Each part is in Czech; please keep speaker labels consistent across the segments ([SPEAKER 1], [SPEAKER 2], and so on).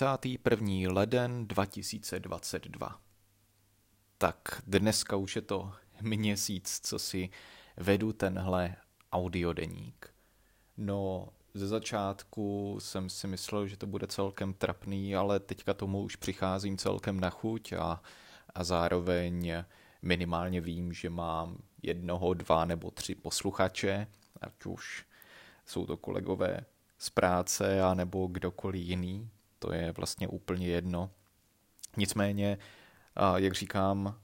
[SPEAKER 1] 31. leden 2022. Tak dneska už je to měsíc, co si vedu tenhle audiodeník. No, ze začátku jsem si myslel, že to bude celkem trapný, ale teďka tomu už přicházím celkem na chuť a, a zároveň minimálně vím, že mám jednoho, dva nebo tři posluchače, ať už jsou to kolegové z práce a nebo kdokoliv jiný, to je vlastně úplně jedno. Nicméně, jak říkám,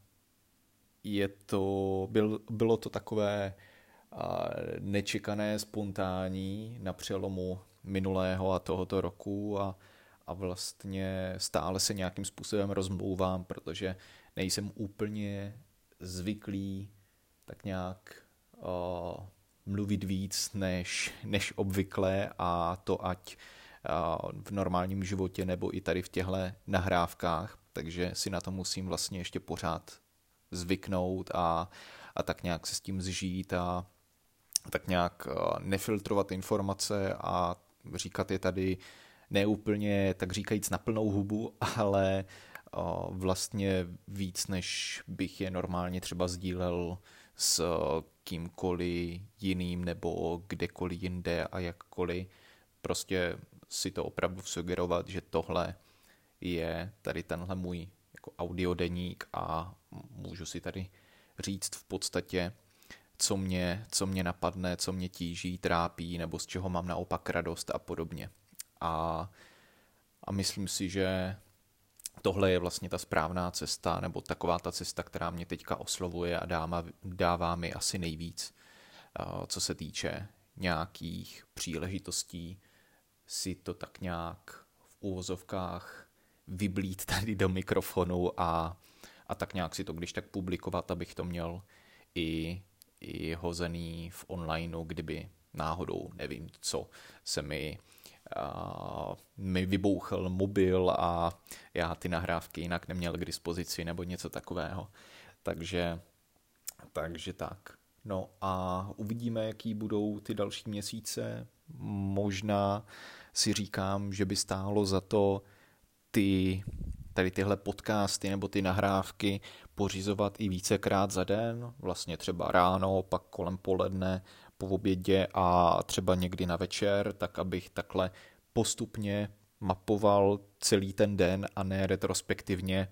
[SPEAKER 1] je to, byl, bylo to takové nečekané, spontánní na přelomu minulého a tohoto roku a, a vlastně stále se nějakým způsobem rozmlouvám, protože nejsem úplně zvyklý tak nějak uh, mluvit víc než, než obvykle a to ať v normálním životě nebo i tady v těchto nahrávkách, takže si na to musím vlastně ještě pořád zvyknout a, a tak nějak se s tím zžít a tak nějak nefiltrovat informace a říkat je tady neúplně, tak říkajíc na plnou hubu, ale vlastně víc, než bych je normálně třeba sdílel s kýmkoliv jiným nebo kdekoliv jinde a jakkoliv. Prostě si to opravdu sugerovat, že tohle je tady tenhle můj jako audiodeník a můžu si tady říct v podstatě, co mě, co mě napadne, co mě tíží, trápí, nebo z čeho mám naopak radost a podobně. A, a myslím si, že tohle je vlastně ta správná cesta, nebo taková ta cesta, která mě teďka oslovuje a dává, dává mi asi nejvíc, co se týče nějakých příležitostí si to tak nějak v úvozovkách vyblít tady do mikrofonu a, a tak nějak si to když tak publikovat, abych to měl i, i hozený v onlineu, kdyby náhodou, nevím co, se mi uh, mi vybouchl mobil a já ty nahrávky jinak neměl k dispozici nebo něco takového. Takže, takže tak. No a uvidíme, jaký budou ty další měsíce. Možná si říkám, že by stálo za to ty tady tyhle podcasty nebo ty nahrávky pořizovat i vícekrát za den, vlastně třeba ráno, pak kolem poledne, po obědě a třeba někdy na večer, tak abych takhle postupně mapoval celý ten den a ne retrospektivně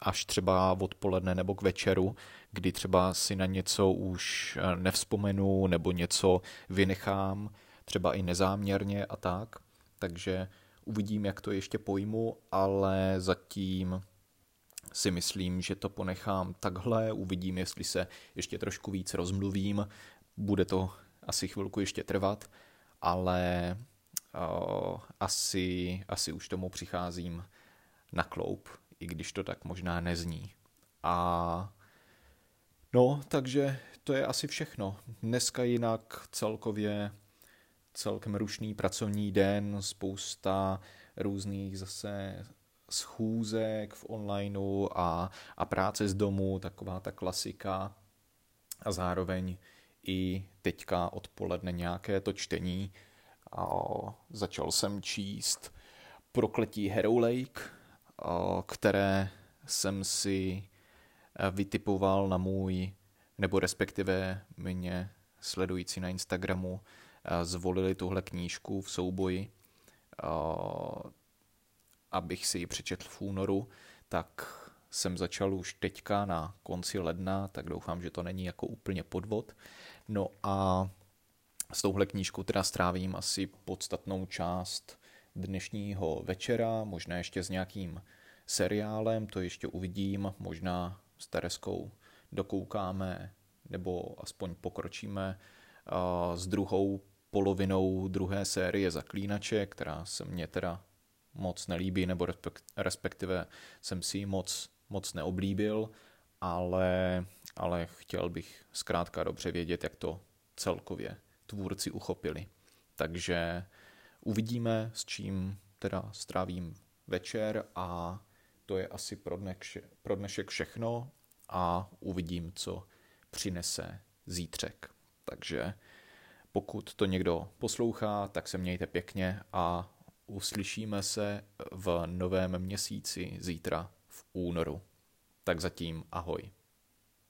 [SPEAKER 1] až třeba odpoledne nebo k večeru, kdy třeba si na něco už nevzpomenu nebo něco vynechám, třeba i nezáměrně a tak. Takže uvidím, jak to ještě pojmu, ale zatím si myslím, že to ponechám takhle, uvidím, jestli se ještě trošku víc rozmluvím, bude to asi chvilku ještě trvat, ale uh, asi, asi už tomu přicházím na kloup, i když to tak možná nezní. A no, takže to je asi všechno. Dneska jinak celkově celkem rušný pracovní den, spousta různých zase schůzek v onlineu a, a práce z domu, taková ta klasika a zároveň i teďka odpoledne nějaké to čtení. A začal jsem číst Prokletí Hero Lake, které jsem si vytipoval na můj, nebo respektive mě sledující na Instagramu zvolili tuhle knížku v souboji, abych si ji přečetl v únoru, tak jsem začal už teďka na konci ledna, tak doufám, že to není jako úplně podvod. No a s touhle knížkou teda strávím asi podstatnou část dnešního večera, možná ještě s nějakým seriálem, to ještě uvidím, možná s Tereskou dokoukáme nebo aspoň pokročíme s druhou polovinou druhé série Zaklínače, která se mně teda moc nelíbí, nebo respektive jsem si ji moc, moc neoblíbil, ale, ale chtěl bych zkrátka dobře vědět, jak to celkově tvůrci uchopili. Takže uvidíme, s čím teda strávím večer a to je asi pro, dnešek, pro dnešek všechno a uvidím, co přinese zítřek. Takže pokud to někdo poslouchá, tak se mějte pěkně a uslyšíme se v novém měsíci zítra v únoru. Tak zatím ahoj.